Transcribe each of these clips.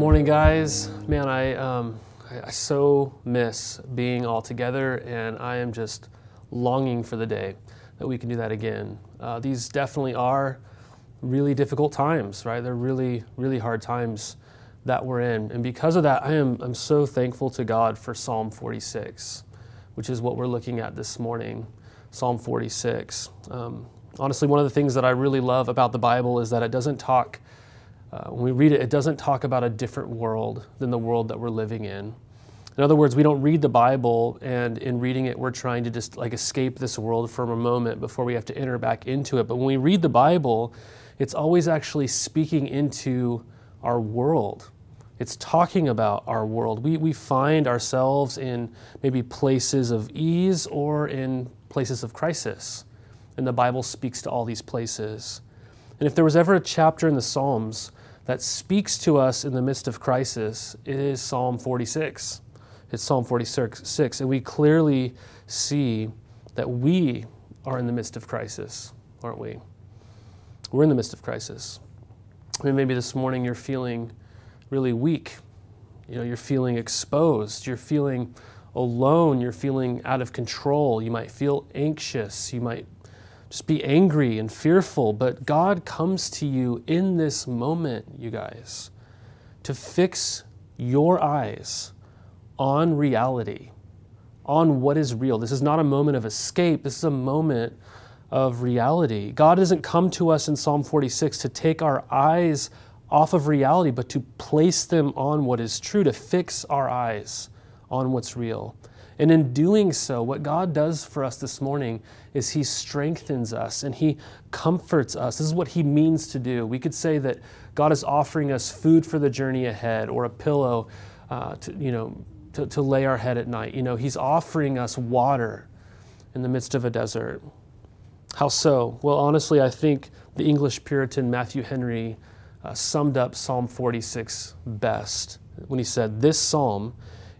morning, guys. Man, I, um, I, so miss being all together, and I am just longing for the day that we can do that again. Uh, these definitely are really difficult times, right? They're really, really hard times that we're in. And because of that, I am I'm so thankful to God for Psalm 46, which is what we're looking at this morning. Psalm 46. Um, honestly, one of the things that I really love about the Bible is that it doesn't talk, uh, when we read it, it doesn't talk about a different world than the world that we're living in. In other words, we don't read the Bible and in reading it, we're trying to just like escape this world for a moment before we have to enter back into it. But when we read the Bible, it's always actually speaking into our world. It's talking about our world. We, we find ourselves in maybe places of ease or in places of crisis. And the Bible speaks to all these places. And if there was ever a chapter in the Psalms that speaks to us in the midst of crisis, is Psalm 46. It's Psalm 46. And we clearly see that we are in the midst of crisis, aren't we? We're in the midst of crisis. I mean, maybe this morning you're feeling really weak. You know, you're feeling exposed. You're feeling alone. You're feeling out of control. You might feel anxious. You might just be angry and fearful. But God comes to you in this moment, you guys, to fix your eyes on reality, on what is real. This is not a moment of escape. This is a moment of reality. God doesn't come to us in Psalm 46 to take our eyes off of reality, but to place them on what is true, to fix our eyes on what's real. And in doing so, what God does for us this morning is He strengthens us and He comforts us. This is what He means to do. We could say that God is offering us food for the journey ahead or a pillow uh, to, you know, to, to lay our head at night. You know, He's offering us water in the midst of a desert. How so? Well, honestly, I think the English Puritan Matthew Henry uh, summed up Psalm 46 best when he said, This psalm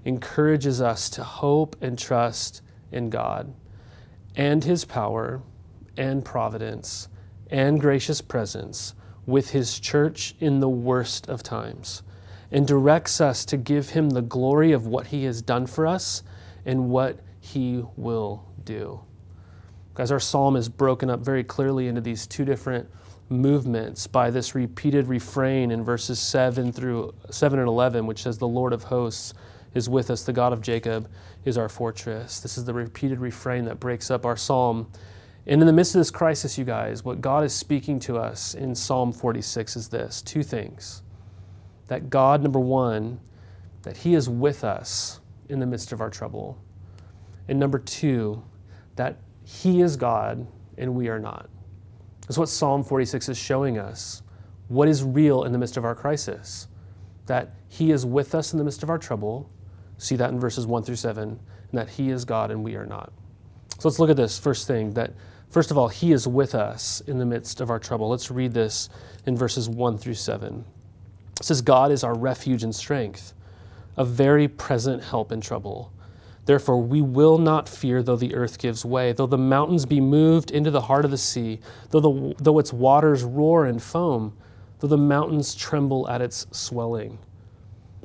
encourages us to hope and trust in God and His power and providence and gracious presence with His church in the worst of times and directs us to give Him the glory of what He has done for us and what He will do. Guys, our psalm is broken up very clearly into these two different movements by this repeated refrain in verses 7 through 7 and 11 which says the Lord of hosts is with us the God of Jacob is our fortress. This is the repeated refrain that breaks up our psalm. And in the midst of this crisis, you guys, what God is speaking to us in Psalm 46 is this two things. That God, number one, that He is with us in the midst of our trouble. And number two, that he is God and we are not. That's what Psalm 46 is showing us. What is real in the midst of our crisis? That He is with us in the midst of our trouble. See that in verses 1 through 7, and that He is God and we are not. So let's look at this first thing that, first of all, He is with us in the midst of our trouble. Let's read this in verses 1 through 7. It says, God is our refuge and strength, a very present help in trouble. Therefore, we will not fear though the earth gives way, though the mountains be moved into the heart of the sea, though, the, though its waters roar and foam, though the mountains tremble at its swelling.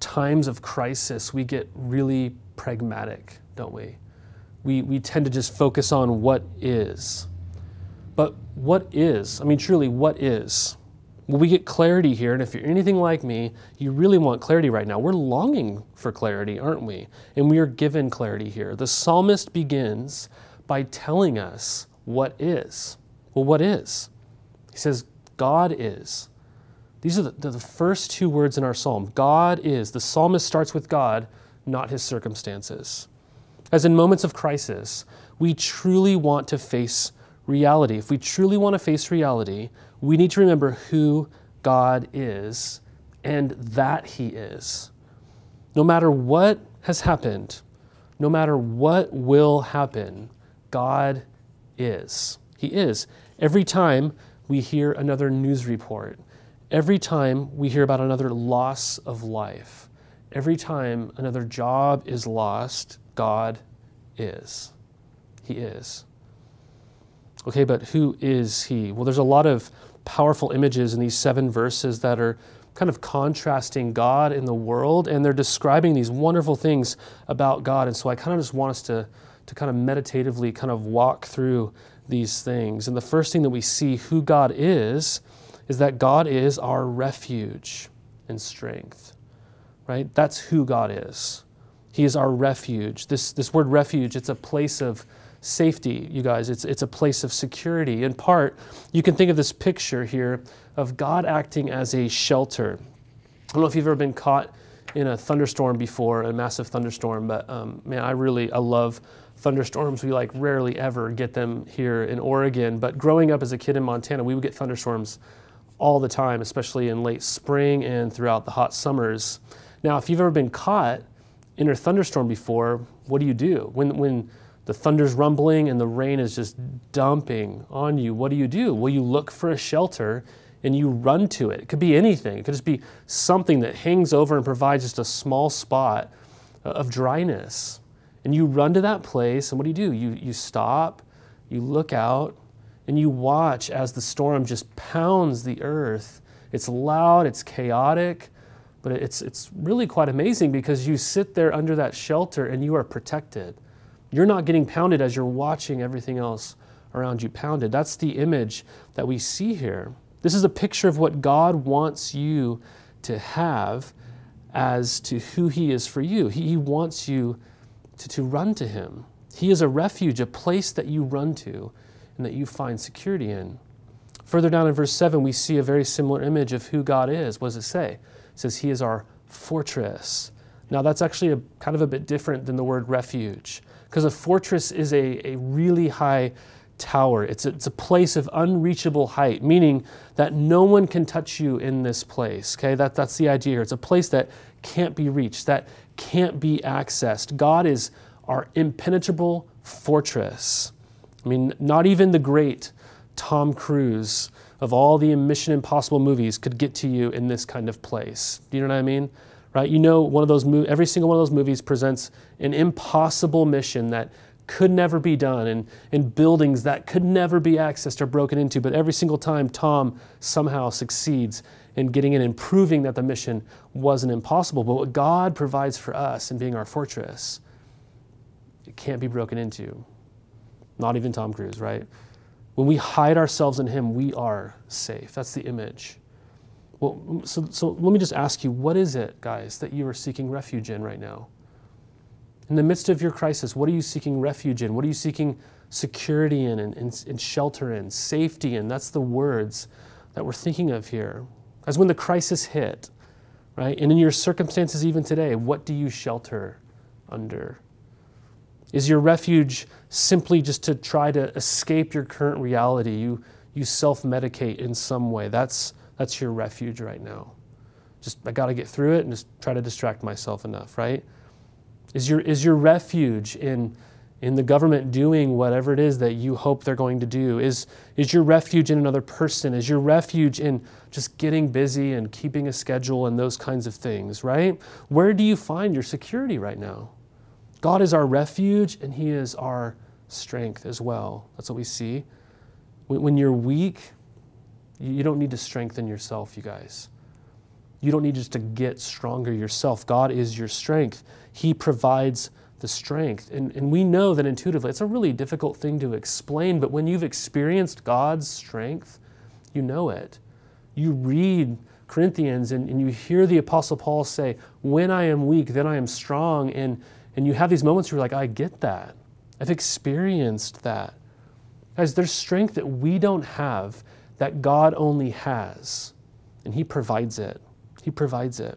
times of crisis, we get really pragmatic, don't we? we? We tend to just focus on what is. But what is? I mean, truly, what is? Well, we get clarity here, and if you're anything like me, you really want clarity right now. We're longing for clarity, aren't we? And we are given clarity here. The psalmist begins by telling us what is. Well, what is? He says, God is. These are the, the first two words in our psalm. God is. The psalmist starts with God, not his circumstances. As in moments of crisis, we truly want to face reality. If we truly want to face reality, we need to remember who God is and that He is. No matter what has happened, no matter what will happen, God is. He is. Every time we hear another news report, every time we hear about another loss of life, every time another job is lost, God is. He is. Okay, but who is He? Well, there's a lot of powerful images in these seven verses that are kind of contrasting God in the world, and they're describing these wonderful things about God. And so I kind of just want us to, to kind of meditatively kind of walk through these things. And the first thing that we see who God is is that God is our refuge and strength. Right? That's who God is. He is our refuge. This, this word refuge, it's a place of safety, you guys. It's, it's a place of security. In part, you can think of this picture here of God acting as a shelter. I don't know if you've ever been caught in a thunderstorm before, a massive thunderstorm, but um, man, I really I love thunderstorms. We like rarely ever get them here in Oregon, but growing up as a kid in Montana, we would get thunderstorms all the time, especially in late spring and throughout the hot summers. Now, if you've ever been caught in a thunderstorm before, what do you do? When, when the thunder's rumbling and the rain is just dumping on you, what do you do? Well, you look for a shelter and you run to it. It could be anything. It could just be something that hangs over and provides just a small spot uh, of dryness. And you run to that place, and what do you do? You, you stop, you look out, and you watch as the storm just pounds the earth. It's loud, it's chaotic, but it's, it's really quite amazing because you sit there under that shelter and you are protected. You're not getting pounded as you're watching everything else around you pounded. That's the image that we see here. This is a picture of what God wants you to have as to who He is for you. He, wants you to, to run to Him. He is a refuge, a place that you run to and that you find security in. Further down in verse 7, we see a very similar image of who God is. What does it say? It says, He is our fortress. Now, that's actually a, kind of a bit different than the word refuge, because a fortress is a, a really high tower. It's a, it's a place of unreachable height, meaning that no one can touch you in this place. Okay, that, that's the idea here. It's a place that can't be reached, that can't be accessed. God is our impenetrable fortress. I mean, not even the great Tom Cruise of all the Mission Impossible movies could get to you in this kind of place. Do you know what I mean? Right? You know, one of those every single one of those movies presents an impossible mission that could never be done and in buildings that could never be accessed or broken into. But every single time, Tom somehow succeeds in getting in and proving that the mission wasn't impossible. But what God provides for us in being our fortress, it can't be broken into. Not even Tom Cruise, right? When we hide ourselves in Him, we are safe. That's the image. Well, so, so let me just ask you, what is it, guys, that you are seeking refuge in right now? In the midst of your crisis, what are you seeking refuge in? What are you seeking security in and, and, and shelter in, safety in? That's the words that we're thinking of here. As when the crisis hit, right? And in your circumstances, even today, what do you shelter under? Is your refuge simply just to try to escape your current reality? You, you self medicate in some way. That's, that's your refuge right now. Just, I got to get through it and just try to distract myself enough, right? Is your, is your refuge in, in the government doing whatever it is that you hope they're going to do? Is, is your refuge in another person? Is your refuge in just getting busy and keeping a schedule and those kinds of things, right? Where do you find your security right now? God is our refuge and He is our strength as well. That's what we see. When, you're weak, you don't need to strengthen yourself, you guys. You don't need just to get stronger yourself. God is your strength. He provides the strength. And, and we know that intuitively, it's a really difficult thing to explain, but when you've experienced God's strength, you know it. You read Corinthians and, and you hear the Apostle Paul say, When I am weak, then I am strong. And, and you have these moments where you're like, I get that. I've experienced that. Guys, there's strength that we don't have that God only has, and He provides it. He provides it.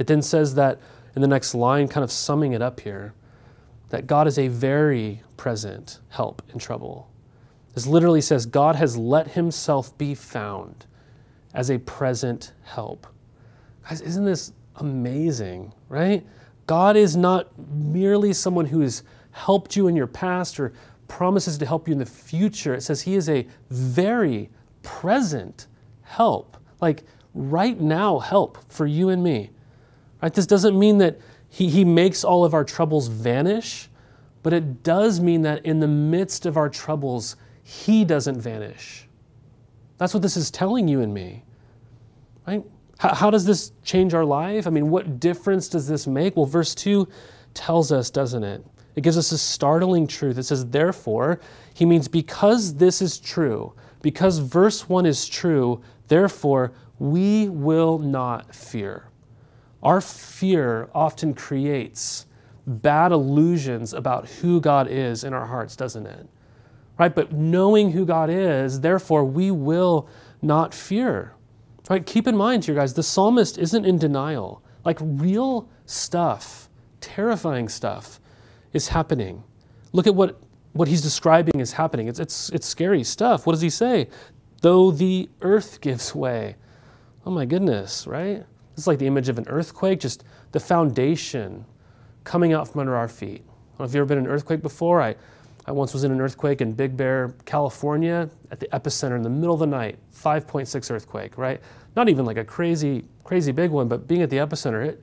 It then says that in the next line, kind of summing it up here, that God is a very present help in trouble. This literally says God has let himself be found as a present help. Guys, isn't this amazing, right? God is not merely someone who has helped you in your past or promises to help you in the future. It says He is a very present help, like right now help for you and me. Right? This doesn't mean that he, he makes all of our troubles vanish, but it does mean that in the midst of our troubles, He doesn't vanish. That's what this is telling you and me. Right? How, how does this change our life? I mean, what difference does this make? Well, verse 2 tells us, doesn't it? It gives us a startling truth. It says, therefore, he means because this is true, because verse 1 is true, therefore, we will not fear. Our fear often creates bad illusions about who God is in our hearts, doesn't it? Right? But knowing who God is, therefore, we will not fear. Right? Keep in mind here, guys, the psalmist isn't in denial. Like real stuff, terrifying stuff, is happening. Look at what, what he's describing is happening. It's, it's, it's scary stuff. What does he say? Though the earth gives way. Oh my goodness, right? It's like the image of an earthquake, just the foundation coming out from under our feet. I don't know if you've ever been in an earthquake before. I, I once was in an earthquake in Big Bear, California, at the epicenter in the middle of the night, 5.6 earthquake, right? Not even like a crazy, crazy big one, but being at the epicenter, it,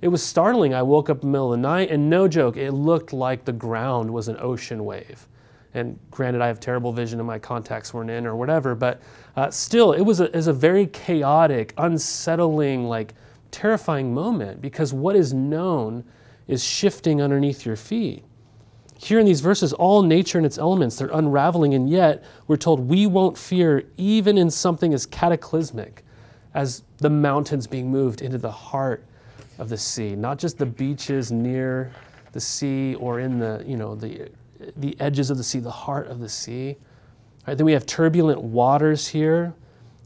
it was startling. I woke up in the middle of the night, and no joke, it looked like the ground was an ocean wave. And granted, I have terrible vision and my contacts weren't in or whatever, but uh, still, it was, a, it was a very chaotic, unsettling, like terrifying moment because what is known is shifting underneath your feet. Here in these verses, all nature and its elements, they're unraveling, and yet we're told we won't fear even in something as cataclysmic as the mountains being moved into the heart of the sea, not just the beaches near the sea or in the, you know, the, the edges of the sea, the heart of the sea. Right, then we have turbulent waters here.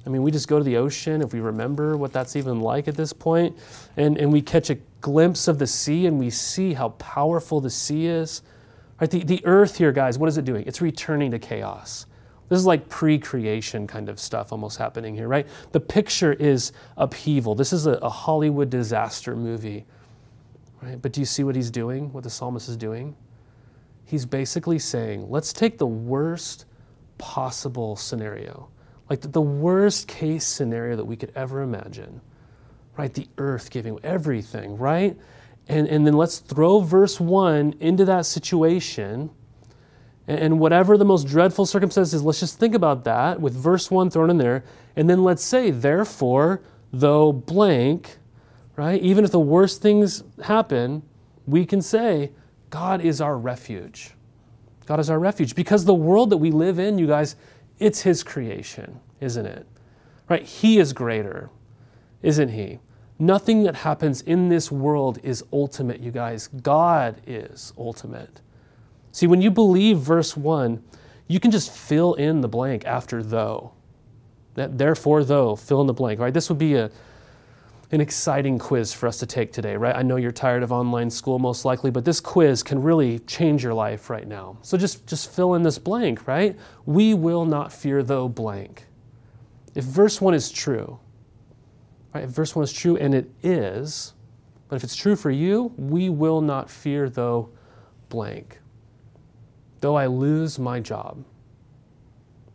I mean, we just go to the ocean if we remember what that's even like at this point, and, and we catch a glimpse of the sea and we see how powerful the sea is. Right, the, the earth here, guys, what is it doing? It's returning to chaos. This is like pre creation kind of stuff almost happening here, right? The picture is upheaval. This is a, a Hollywood disaster movie, right? But do you see what he's doing, what the psalmist is doing? He's basically saying, let's take the worst possible scenario, like the, the worst case scenario that we could ever imagine, right? The earth giving everything, right? And, and then let's throw verse 1 into that situation. And, and whatever the most dreadful circumstances, let's just think about that with verse 1 thrown in there. And then let's say, therefore, though blank, right? Even if the worst things happen, we can say, God is our refuge. God is our refuge. Because the world that we live in, you guys, it's His creation, isn't it? Right? He is greater, isn't He? Nothing that happens in this world is ultimate, you guys. God is ultimate. See, when you believe verse 1, you can just fill in the blank after though. That therefore, though, fill in the blank, right? This would be a an exciting quiz for us to take today, right? I know you're tired of online school most likely, but this quiz can really change your life right now. So just, just fill in this blank, right? We will not fear though blank. If verse 1 is true, right? If verse 1 is true, and it is, but if it's true for you, we will not fear though blank. Though I lose my job,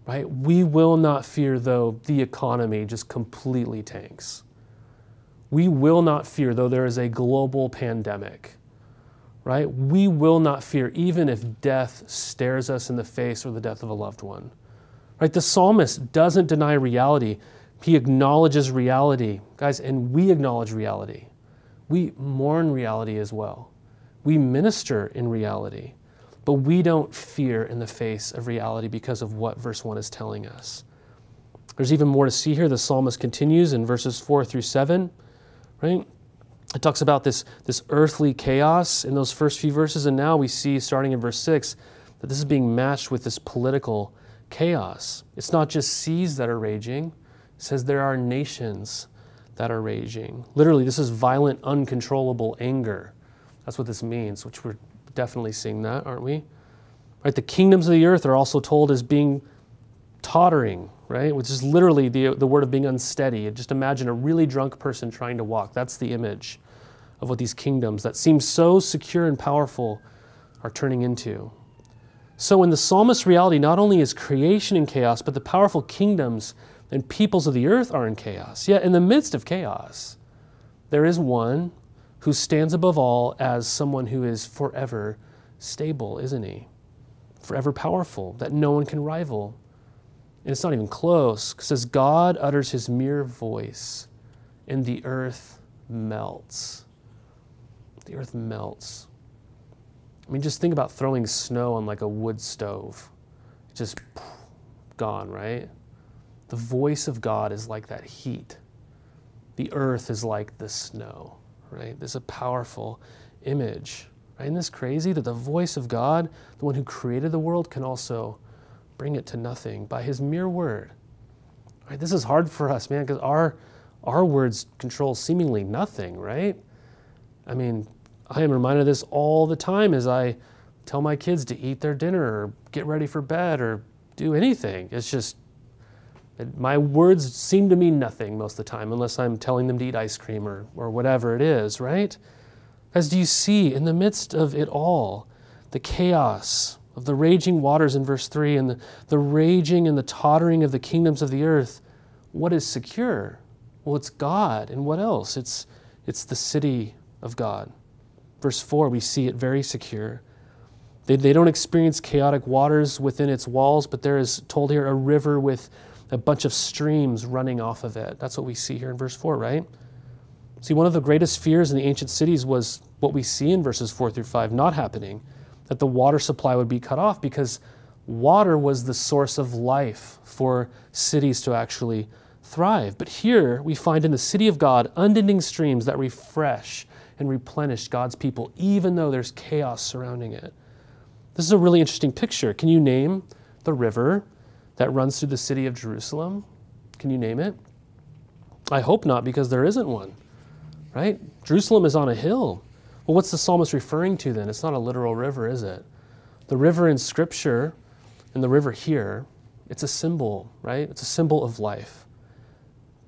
right? We will not fear though the economy just completely tanks we will not fear, though there is a global pandemic, right? We will not fear, even if death stares us in the face or the death of a loved one, right? The psalmist doesn't deny reality, he acknowledges reality. Guys, and we acknowledge reality. We mourn reality as well. We minister in reality, but we don't fear in the face of reality because of what verse 1 is telling us. There's even more to see here. The psalmist continues in verses 4 through 7 right? It talks about this, this earthly chaos in those first few verses, and now we see, starting in verse 6, that this is being matched with this political chaos. It's not just seas that are raging, says there are nations that are raging. Literally, this is violent, uncontrollable anger. That's what this means, which we're definitely seeing that, aren't we? Right? The kingdoms of the earth are also told as being tottering, right? Which is literally the, the word of being unsteady. Just imagine a really drunk person trying to walk. That's the image of what these kingdoms that seem so secure and powerful are turning into. So, in the psalmist's reality, not only is creation in chaos, but the powerful kingdoms and peoples of the earth are in chaos. Yet, in the midst of chaos, there is one who stands above all as someone who is forever stable, isn't he? Forever powerful, that no one can rival. And it's not even close, because as God utters his mere voice, and the earth melts. The earth melts. I mean, just think about throwing snow on like a wood stove. Just gone, right? The voice of God is like that heat. The earth is like the snow, right? This is a powerful image. Isn't this crazy that the voice of God, the one who created the world, can also bring it to nothing by his mere word? Right? This is hard for us, man, because our, our words control seemingly nothing, right? I mean, I am reminded of this all the time as I tell my kids to eat their dinner or get ready for bed or do anything. It's just, my words seem to mean nothing most of the time unless I'm telling them to eat ice cream or, or whatever it is, right? As do you see in the midst of it all, the chaos of the raging waters in verse 3 and the, the raging and the tottering of the kingdoms of the earth, what is secure? Well, it's God. And what else? It's, it's the city of God. Verse 4, we see it very secure. They, they don't experience chaotic waters within its walls, but there is told here a river with a bunch of streams running off of it. That's what we see here in verse 4, right? See, one of the greatest fears in the ancient cities was what we see in verses 4 through 5 not happening, that the water supply would be cut off because water was the source of life for cities to actually thrive. But here we find in the city of God unending streams that refresh and replenish God's people, even though there's chaos surrounding it. This is a really interesting picture. Can you name the river that runs through the city of Jerusalem? Can you name it? I hope not, because there isn't one, right? Jerusalem is on a hill. Well, what's the psalmist referring to then? It's not a literal river, is it? The river in Scripture and the river here, it's a symbol, right? It's a symbol of life.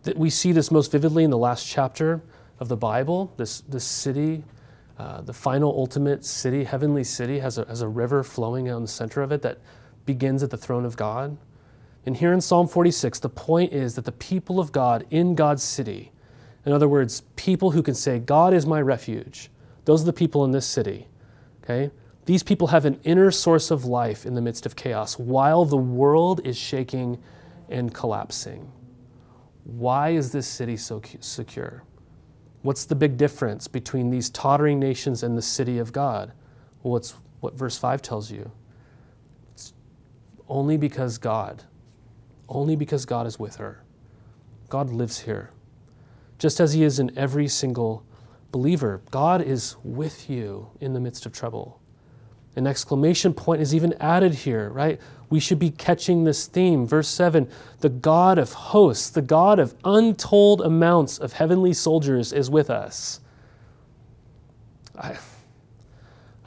That we see this most vividly in the last chapter of the Bible. This, this city, uh, the final ultimate city, heavenly city, has a, has a river flowing down the center of it that begins at the throne of God. And here in Psalm 46, the point is that the people of God in God's city, in other words, people who can say, God is my refuge, those are the people in this city. Okay? These people have an inner source of life in the midst of chaos while the world is shaking and collapsing. Why is this city so secure? What's the big difference between these tottering nations and the city of God? Well, it's what verse 5 tells you. It's only because God, only because God is with her. God lives here. Just as He is in every single believer, God is with you in the midst of trouble. An exclamation point is even added here, right? We should be catching this theme. Verse 7 The God of hosts, the God of untold amounts of heavenly soldiers is with us. I,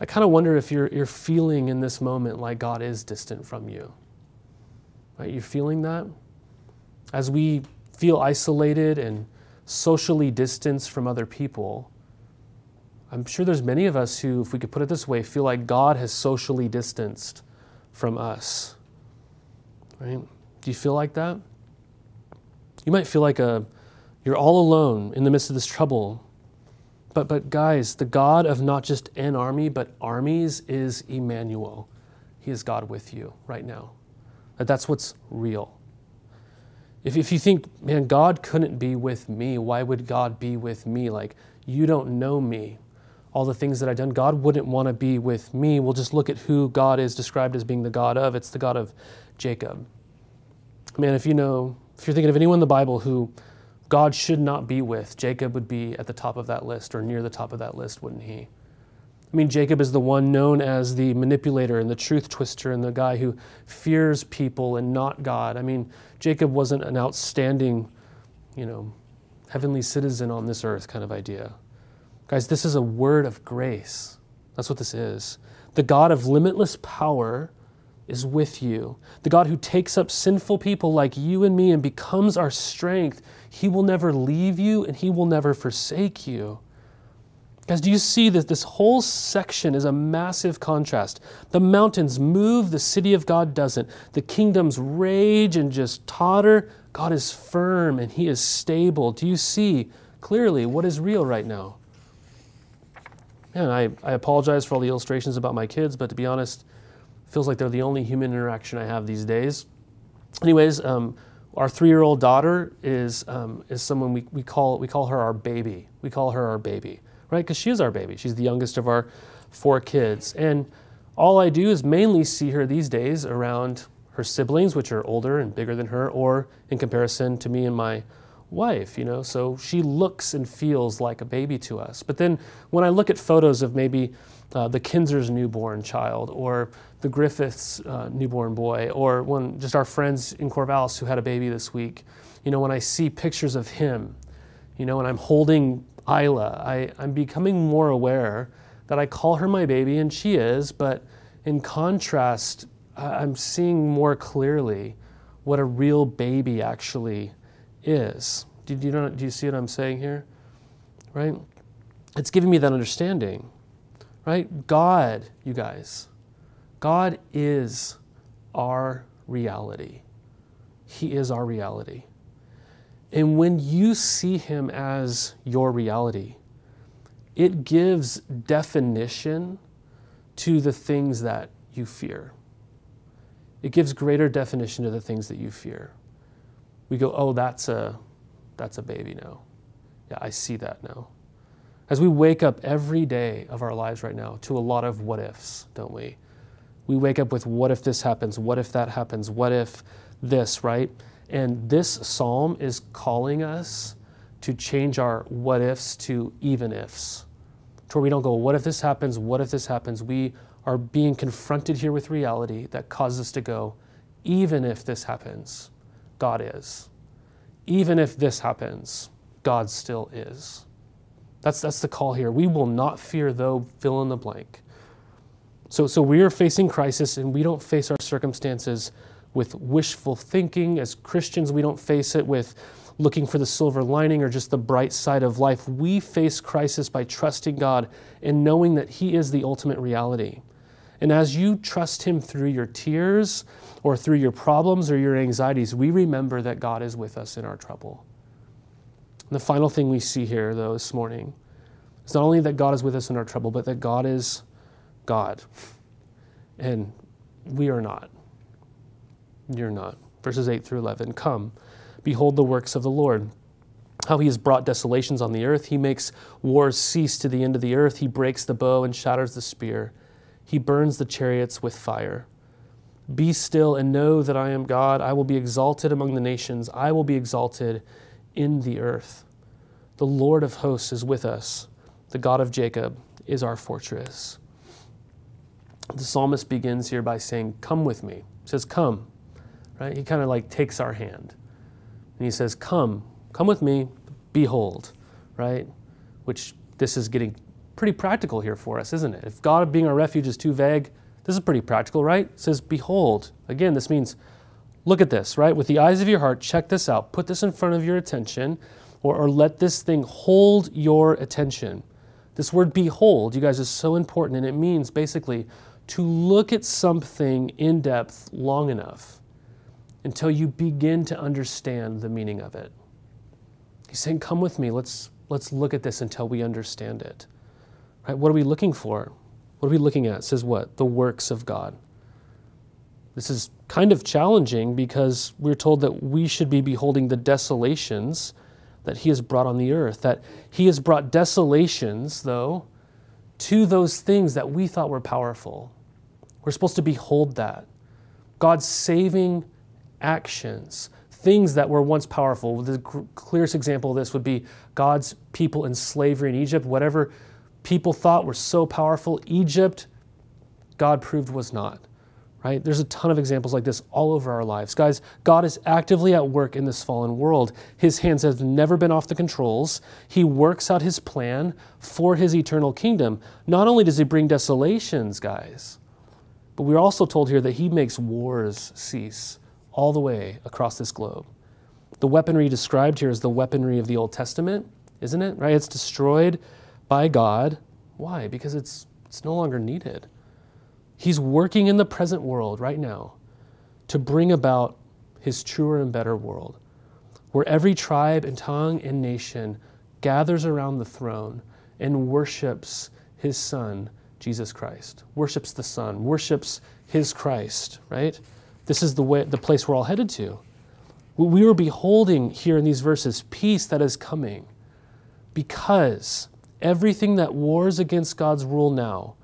I kind of wonder if you're, you're feeling in this moment like God is distant from you. Right? You're feeling that? As we feel isolated and socially distanced from other people, I'm sure there's many of us who, if we could put it this way, feel like God has socially distanced from us. Right? Do you feel like that? You might feel like a, you're all alone in the midst of this trouble. But, but guys, the God of not just an army, but armies is Emmanuel. He is God with you right now. That that's what's real. If, if you think, man, God couldn't be with me, why would God be with me? Like, you don't know me all the things that I've done. God wouldn't want to be with me. We'll just look at who God is described as being the God of. It's the God of Jacob. Man, if you know, if you're thinking of anyone in the Bible who God should not be with, Jacob would be at the top of that list or near the top of that list, wouldn't he? I mean, Jacob is the one known as the manipulator and the truth twister and the guy who fears people and not God. I mean, Jacob wasn't an outstanding, you know, heavenly citizen on this earth kind of idea. Guys, this is a word of grace. That's what this is. The God of limitless power is with you. The God who takes up sinful people like you and me and becomes our strength, He will never leave you and He will never forsake you. Guys, do you see that this whole section is a massive contrast? The mountains move, the city of God doesn't. The kingdoms rage and just totter. God is firm and He is stable. Do you see clearly what is real right now? Man, I, I apologize for all the illustrations about my kids, but to be honest, feels like they're the only human interaction I have these days. Anyways, um, our three-year-old daughter is um, is someone we, we call we call her our baby. We call her our baby, right? Because she is our baby. She's the youngest of our four kids, and all I do is mainly see her these days around her siblings, which are older and bigger than her, or in comparison to me and my wife, you know. So she looks and feels like a baby to us. But then when I look at photos of maybe uh, the Kinzer's newborn child or the Griffiths uh, newborn boy or when just our friends in Corvallis who had a baby this week, you know, when I see pictures of him, you know, and I'm holding Isla, I, I'm becoming more aware that I call her my baby and she is, but in contrast, I'm seeing more clearly what a real baby actually is. Do, you know, do you see what I'm saying here? Right? It's giving me that understanding. Right? God, you guys, God is our reality. He is our reality. And when you see Him as your reality, it gives definition to the things that you fear. It gives greater definition to the things that you fear we go, oh, that's a, that's a baby now. Yeah, I see that now. As we wake up every day of our lives right now to a lot of what ifs, don't we? We wake up with what if this happens? What if that happens? What if this, right? And this psalm is calling us to change our what ifs to even ifs. To where we don't go, what if this happens? What if this happens? We are being confronted here with reality that causes us to go, even if this happens, God is. Even if this happens, God still is. That's, that's the call here. We will not fear, though, fill in the blank. So, so we are facing crisis, and we don't face our circumstances with wishful thinking. As Christians, we don't face it with looking for the silver lining or just the bright side of life. We face crisis by trusting God and knowing that He is the ultimate reality. And as you trust Him through your tears or through your problems or your anxieties, we remember that God is with us in our trouble. And the final thing we see here, though, this morning is not only that God is with us in our trouble, but that God is God. And we are not. You're not. Verses 8 through 11 Come, behold the works of the Lord. How he has brought desolations on the earth. He makes wars cease to the end of the earth. He breaks the bow and shatters the spear. He burns the chariots with fire. Be still and know that I am God. I will be exalted among the nations. I will be exalted in the earth. The Lord of hosts is with us. The God of Jacob is our fortress. The psalmist begins here by saying, Come with me. He says, Come. Right? He kind of like takes our hand. And he says, Come, come with me, behold. Right? Which this is getting pretty practical here for us, isn't it? If God being our refuge is too vague, this is pretty practical, right? It says, Behold. Again, this means look at this, right? With the eyes of your heart, check this out. Put this in front of your attention, or, or let this thing hold your attention. This word behold, you guys, is so important, and it means basically to look at something in depth long enough until you begin to understand the meaning of it. He's saying, Come with me, let's, let's look at this until we understand it. Right? What are we looking for? What are we looking at? It says what? The works of God. This is kind of challenging because we're told that we should be beholding the desolations that He has brought on the earth. That He has brought desolations, though, to those things that we thought were powerful. We're supposed to behold that. God's saving actions, things that were once powerful. The clearest example of this would be God's people in slavery in Egypt, whatever people thought were so powerful. Egypt, God proved was not. Right? There's a ton of examples like this all over our lives. Guys, God is actively at work in this fallen world. His hands have never been off the controls. He works out his plan for his eternal kingdom. Not only does he bring desolations, guys, But we're also told here that he makes wars cease all the way across this globe. The weaponry described here is the weaponry of the Old Testament, isn't it? Right? It's destroyed by God. Why? Because it's, it's no longer needed. He's working in the present world right now to bring about his truer and better world, where every tribe and tongue and nation gathers around the throne and worships his Son, Jesus Christ, worships the Son, worships his Christ, right? This is the way the place we're all headed to. We are beholding here in these verses peace that is coming because everything that wars against God's rule now,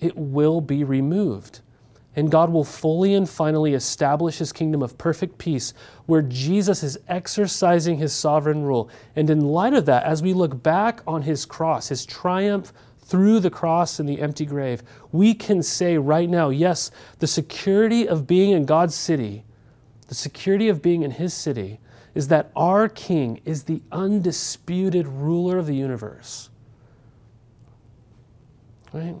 it will be removed. And God will fully and finally establish his kingdom of perfect peace where Jesus is exercising his sovereign rule. And in light of that, as we look back on his cross, his triumph through the cross and the empty grave, we can say right now, yes, the security of being in God's city, the security of being in his city, is that our king is the undisputed ruler of the universe. Right?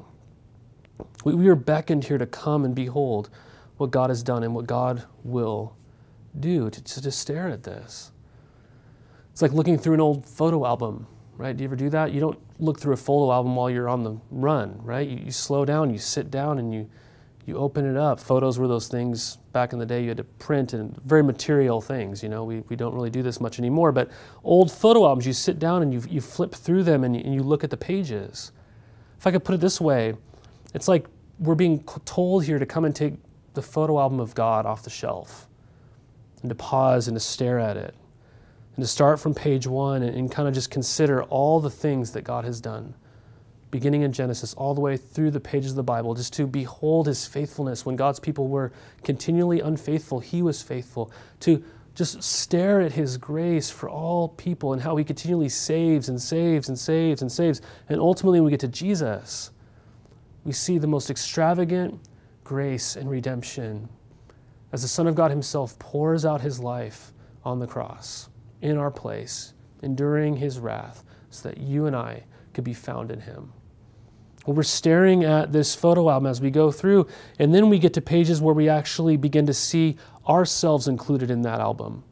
We, we are beckoned here to come and behold what God has done and what God will do, to, to, to stare at this. It's like looking through an old photo album, right? Do you ever do that? You don't look through a photo album while you're on the run, right? You, you slow down, you sit down, and you, you open it up. Photos were those things back in the day you had to print and very material things. You know, we, we don't really do this much anymore. But old photo albums, you sit down and you, you flip through them and you, and you look at the pages. If I could put it this way, it's like we're being told here to come and take the photo album of God off the shelf and to pause and to stare at it and to start from page one and, and kind of just consider all the things that God has done, beginning in Genesis all the way through the pages of the Bible, just to behold his faithfulness. When God's people were continually unfaithful, he was faithful. To just stare at his grace for all people and how he continually saves and saves and saves and saves. And ultimately, when we get to Jesus, we see the most extravagant grace and redemption as the Son of God Himself pours out His life on the cross in our place, enduring His wrath, so that you and I could be found in Him. Well, we're staring at this photo album as we go through, and then we get to pages where we actually begin to see ourselves included in that album.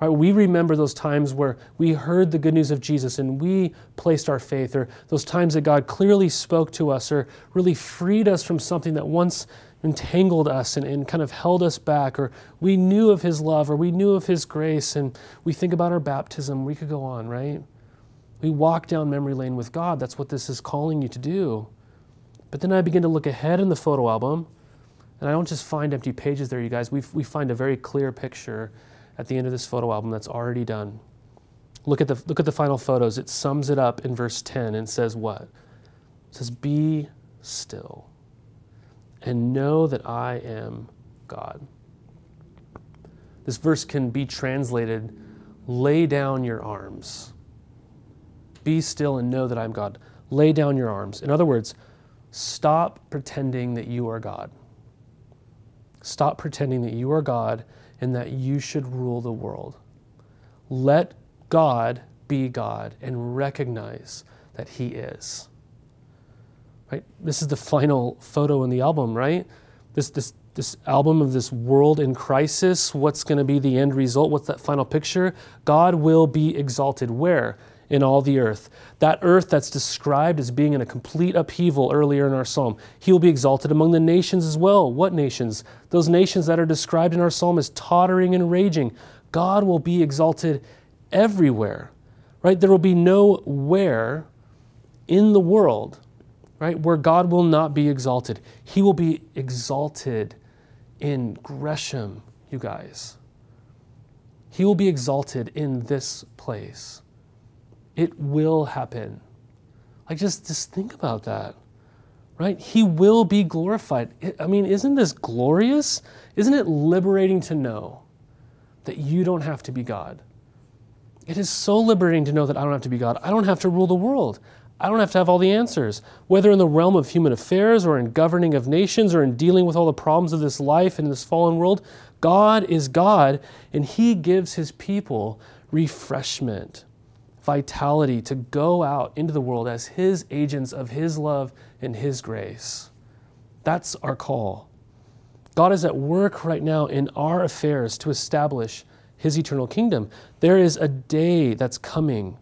Right, we remember those times where we heard the good news of Jesus and we placed our faith, or those times that God clearly spoke to us or really freed us from something that once entangled us and, and kind of held us back, or we knew of His love or we knew of His grace, and we think about our baptism. We could go on, right? We walk down memory lane with God. That's what this is calling you to do. But then I begin to look ahead in the photo album, and I don't just find empty pages there, you guys. We, we find a very clear picture at the end of this photo album that's already done. Look at the, look at the final photos. It sums it up in verse 10 and says what? It says, Be still and know that I am God. This verse can be translated, Lay down your arms. Be still and know that I'm God. Lay down your arms. In other words, stop pretending that you are God. Stop pretending that you are God and that you should rule the world. Let God be God and recognize that He is. Right? This is the final photo in the album, right? This, this, this album of this world in crisis. What's going to be the end result? What's that final picture? God will be exalted. Where? in all the earth. That earth that's described as being in a complete upheaval earlier in our psalm. He will be exalted among the nations as well. What nations? Those nations that are described in our psalm as tottering and raging. God will be exalted everywhere, right? There will be no where in the world, right, where God will not be exalted. He will be exalted in Gresham, you guys. He will be exalted in this place. It will happen. Like just just think about that. Right? He will be glorified. I mean, isn't this glorious? Isn't it liberating to know that you don't have to be God? It is so liberating to know that I don't have to be God. I don't have to rule the world. I don't have to have all the answers. Whether in the realm of human affairs or in governing of nations or in dealing with all the problems of this life and this fallen world, God is God and He gives His people refreshment vitality to go out into the world as His agents of His love and His grace. That's our call. God is at work right now in our affairs to establish his eternal kingdom. There is a day that's coming,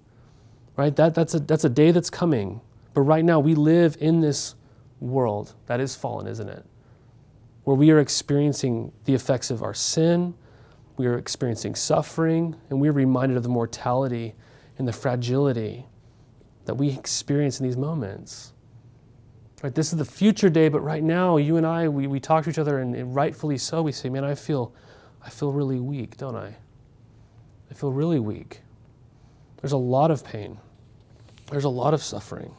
right? That, that's, a, that's a day that's coming. But right now, we live in this world that is fallen, isn't it? Where we are experiencing the effects of our sin, we are experiencing suffering, and we're reminded of the mortality and the fragility that we experience in these moments. Right, this is the future day, but right now, you and I, we, we talk to each other, and, and rightfully so, we say, man, I feel, I feel really weak, don't I? I feel really weak. There's a lot of pain. There's a lot of suffering.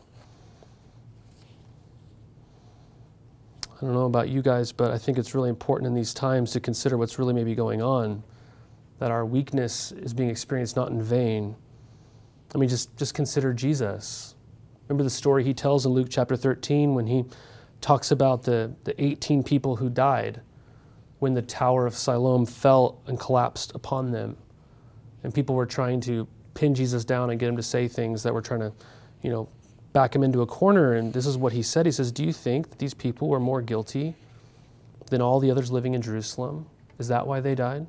I don't know about you guys, but I think it's really important in these times to consider what's really maybe going on, that our weakness is being experienced not in vain. I mean, just, just consider Jesus. Remember the story he tells in Luke chapter 13 when he talks about the, the 18 people who died when the Tower of Siloam fell and collapsed upon them. And people were trying to pin Jesus down and get him to say things that were trying to, you know, back him into a corner. And this is what he said. He says, Do you think that these people were more guilty than all the others living in Jerusalem? Is that why they died?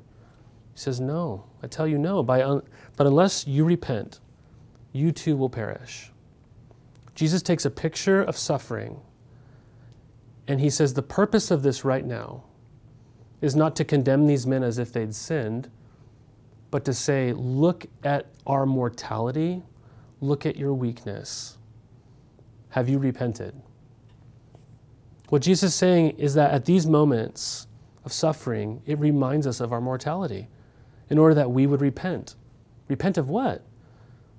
He says, No. I tell you, no. Un- but unless you repent, you too will perish. Jesus takes a picture of suffering and he says, The purpose of this right now is not to condemn these men as if they'd sinned, but to say, Look at our mortality, look at your weakness have you repented? What Jesus is saying is that at these moments of suffering, it reminds us of our mortality in order that we would repent. Repent of what?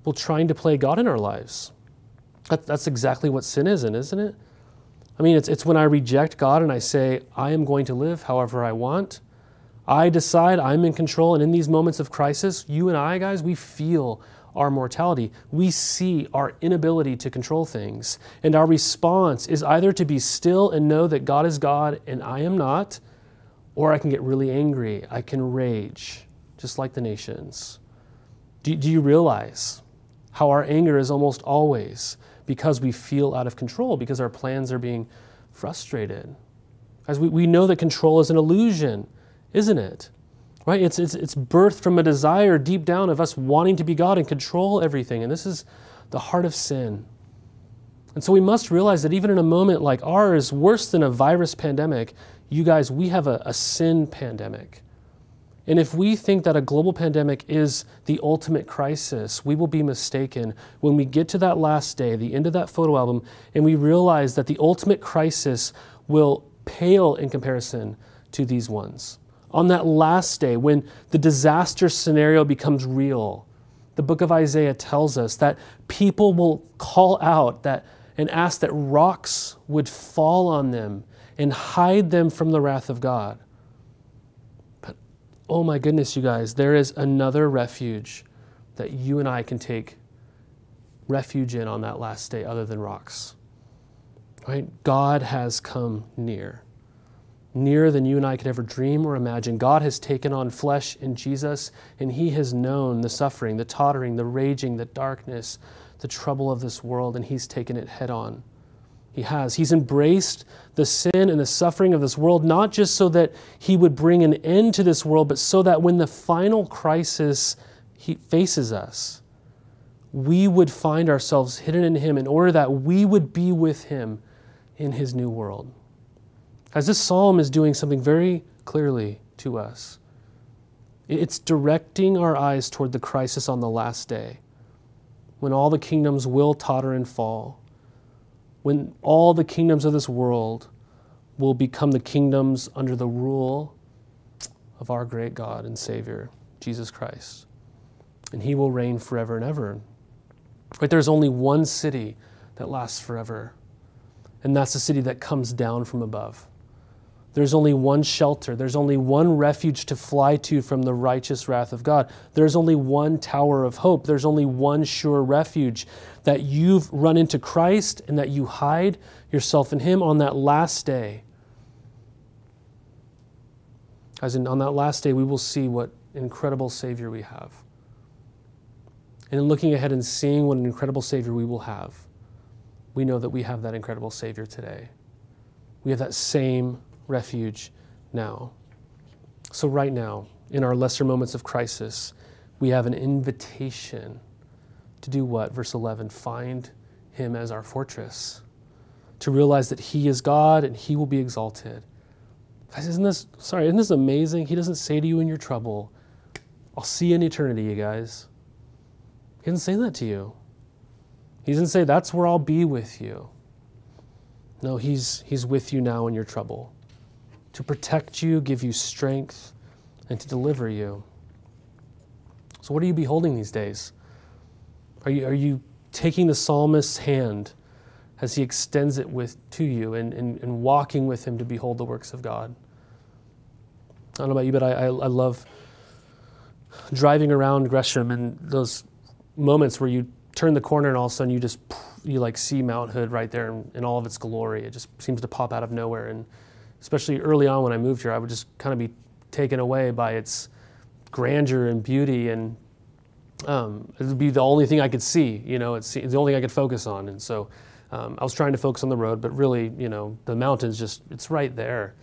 Well, trying to play God in our lives. That, that's exactly what sin is, isn't it? I mean, it's, it's when I reject God and I say, I am going to live however I want. I decide I'm in control. And in these moments of crisis, you and I, guys, we feel our mortality. We see our inability to control things. And our response is either to be still and know that God is God and I am not, or I can get really angry. I can rage, just like the nations. Do, do you realize how our anger is almost always because we feel out of control, because our plans are being frustrated? As we, we know that control is an illusion, isn't it? Right? It's, it's, it's birthed from a desire deep down of us wanting to be God and control everything. And this is the heart of sin. And so we must realize that even in a moment like ours, worse than a virus pandemic, you guys, we have a, a sin pandemic. And if we think that a global pandemic is the ultimate crisis, we will be mistaken when we get to that last day, the end of that photo album, and we realize that the ultimate crisis will pale in comparison to these ones on that last day when the disaster scenario becomes real, the book of Isaiah tells us that people will call out that and ask that rocks would fall on them and hide them from the wrath of God. But oh my goodness, you guys, there is another refuge that you and I can take refuge in on that last day other than rocks. Right? God has come near nearer than you and I could ever dream or imagine. God has taken on flesh in Jesus, and He has known the suffering, the tottering, the raging, the darkness, the trouble of this world, and He's taken it head on. He has. He's embraced the sin and the suffering of this world, not just so that He would bring an end to this world, but so that when the final crisis he faces us, we would find ourselves hidden in Him in order that we would be with Him in His new world. As this psalm is doing something very clearly to us. It's directing our eyes toward the crisis on the last day, when all the kingdoms will totter and fall, when all the kingdoms of this world will become the kingdoms under the rule of our great God and Savior, Jesus Christ. And He will reign forever and ever. Right, there's only one city that lasts forever, and that's the city that comes down from above. There's only one shelter. There's only one refuge to fly to from the righteous wrath of God. There's only one tower of hope. There's only one sure refuge that you've run into Christ and that you hide yourself in Him on that last day. As in, on that last day, we will see what incredible Savior we have. And in looking ahead and seeing what an incredible Savior we will have, we know that we have that incredible Savior today. We have that same refuge now. So, right now, in our lesser moments of crisis, we have an invitation to do what? Verse 11 find him as our fortress, to realize that he is God and he will be exalted. Guys, isn't this, sorry, isn't this amazing? He doesn't say to you in your trouble, I'll see you in eternity, you guys. He doesn't say that to you. He doesn't say, That's where I'll be with you. No, he's, he's with you now in your trouble to protect you, give you strength, and to deliver you. So, what are you beholding these days? Are you, are you taking the psalmist's hand as he extends it with, to you and, and, and walking with him to behold the works of God? I don't know about you, but I, I, I love driving around Gresham and those moments where you turn the corner and all of a sudden you just you like see Mount Hood right there in, in all of its glory. It just seems to pop out of nowhere. And especially early on when I moved here, I would just kind of be taken away by its grandeur and beauty and um, it would be the only thing I could see, you know, it's, it's the only thing I could focus on. And so um, I was trying to focus on the road, but really, you know, the mountains just, it's right there.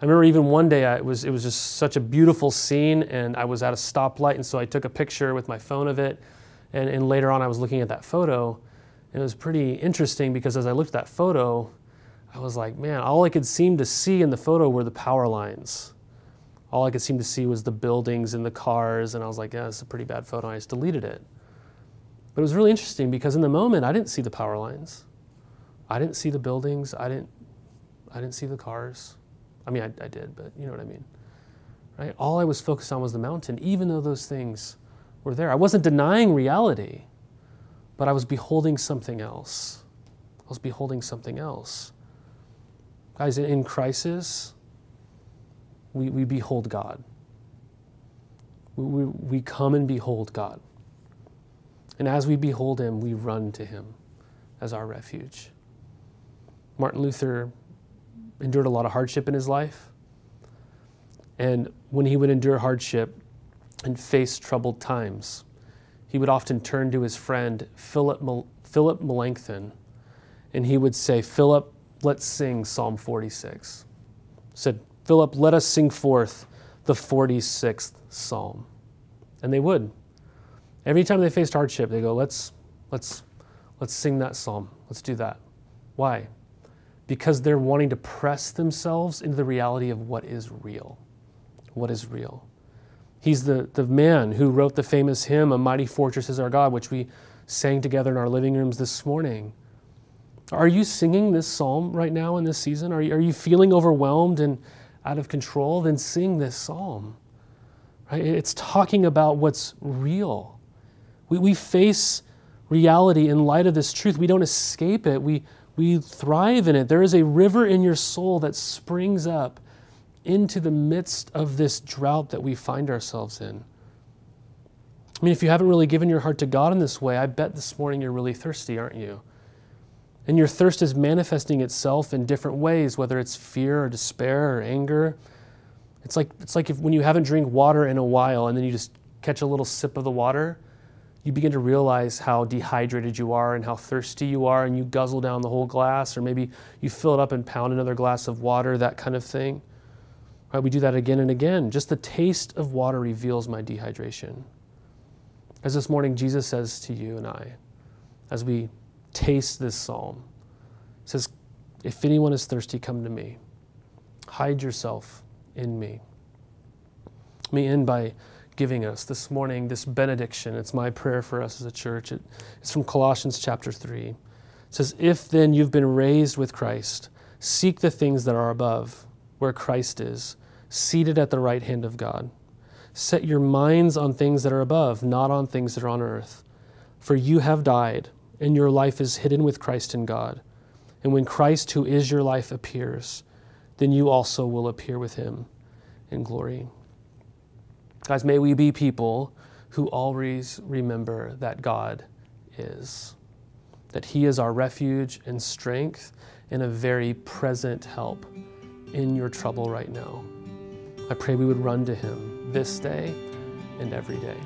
I remember even one day I, it, was, it was just such a beautiful scene and I was at a stoplight and so I took a picture with my phone of it. And, and later on I was looking at that photo and it was pretty interesting because as I looked at that photo, I was like, man, all I could seem to see in the photo were the power lines. All I could seem to see was the buildings and the cars, and I was like, yeah, it's a pretty bad photo. I just deleted it. But it was really interesting because in the moment, I didn't see the power lines. I didn't see the buildings. I didn't, I didn't see the cars. I mean, I, I did, but you know what I mean. Right? All I was focused on was the mountain, even though those things were there. I wasn't denying reality, but I was beholding something else. I was beholding something else. Guys, in crisis, we, we behold God. We, we, we come and behold God. And as we behold Him, we run to Him as our refuge. Martin Luther endured a lot of hardship in his life. And when he would endure hardship and face troubled times, he would often turn to his friend Philip, Philip Melanchthon and he would say, Philip, let's sing Psalm 46. Said, Philip, let us sing forth the 46th Psalm. And they would. Every time they faced hardship, they go, let's, let's, let's sing that psalm. Let's do that. Why? Because they're wanting to press themselves into the reality of what is real. What is real. He's the, the man who wrote the famous hymn, A Mighty Fortress is Our God, which we sang together in our living rooms this morning. Are you singing this psalm right now in this season? Are you, are you feeling overwhelmed and out of control? Then sing this psalm. Right? It's talking about what's real. We, we face reality in light of this truth. We don't escape it, we, we thrive in it. There is a river in your soul that springs up into the midst of this drought that we find ourselves in. I mean, if you haven't really given your heart to God in this way, I bet this morning you're really thirsty, aren't you? And your thirst is manifesting itself in different ways, whether it's fear or despair or anger. It's like, it's like if, when you haven't drank water in a while and then you just catch a little sip of the water, you begin to realize how dehydrated you are and how thirsty you are, and you guzzle down the whole glass, or maybe you fill it up and pound another glass of water, that kind of thing. Right, we do that again and again. Just the taste of water reveals my dehydration. As this morning Jesus says to you and I, as we taste this psalm. It says, If anyone is thirsty, come to me. Hide yourself in me. Let me end by giving us this morning this benediction. It's my prayer for us as a church. It, it's from Colossians chapter 3. It says, If then you've been raised with Christ, seek the things that are above, where Christ is, seated at the right hand of God. Set your minds on things that are above, not on things that are on earth. For you have died and your life is hidden with Christ in God. And when Christ, who is your life, appears, then you also will appear with him in glory. Guys, may we be people who always remember that God is, that He is our refuge and strength and a very present help in your trouble right now. I pray we would run to Him this day and every day.